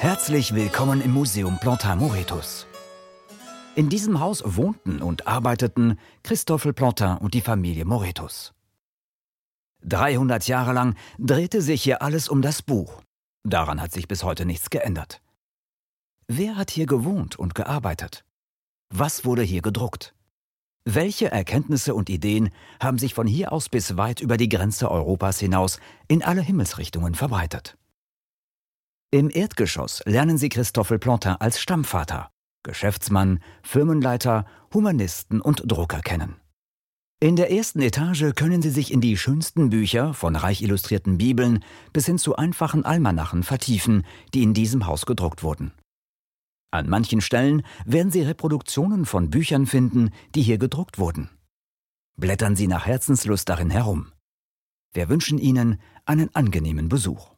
Herzlich willkommen im Museum Plantin Moretus. In diesem Haus wohnten und arbeiteten Christoffel Plantin und die Familie Moretus. 300 Jahre lang drehte sich hier alles um das Buch. Daran hat sich bis heute nichts geändert. Wer hat hier gewohnt und gearbeitet? Was wurde hier gedruckt? Welche Erkenntnisse und Ideen haben sich von hier aus bis weit über die Grenze Europas hinaus in alle Himmelsrichtungen verbreitet? Im Erdgeschoss lernen Sie Christoffel Plantin als Stammvater, Geschäftsmann, Firmenleiter, Humanisten und Drucker kennen. In der ersten Etage können Sie sich in die schönsten Bücher, von reich illustrierten Bibeln bis hin zu einfachen Almanachen vertiefen, die in diesem Haus gedruckt wurden. An manchen Stellen werden Sie Reproduktionen von Büchern finden, die hier gedruckt wurden. Blättern Sie nach Herzenslust darin herum. Wir wünschen Ihnen einen angenehmen Besuch.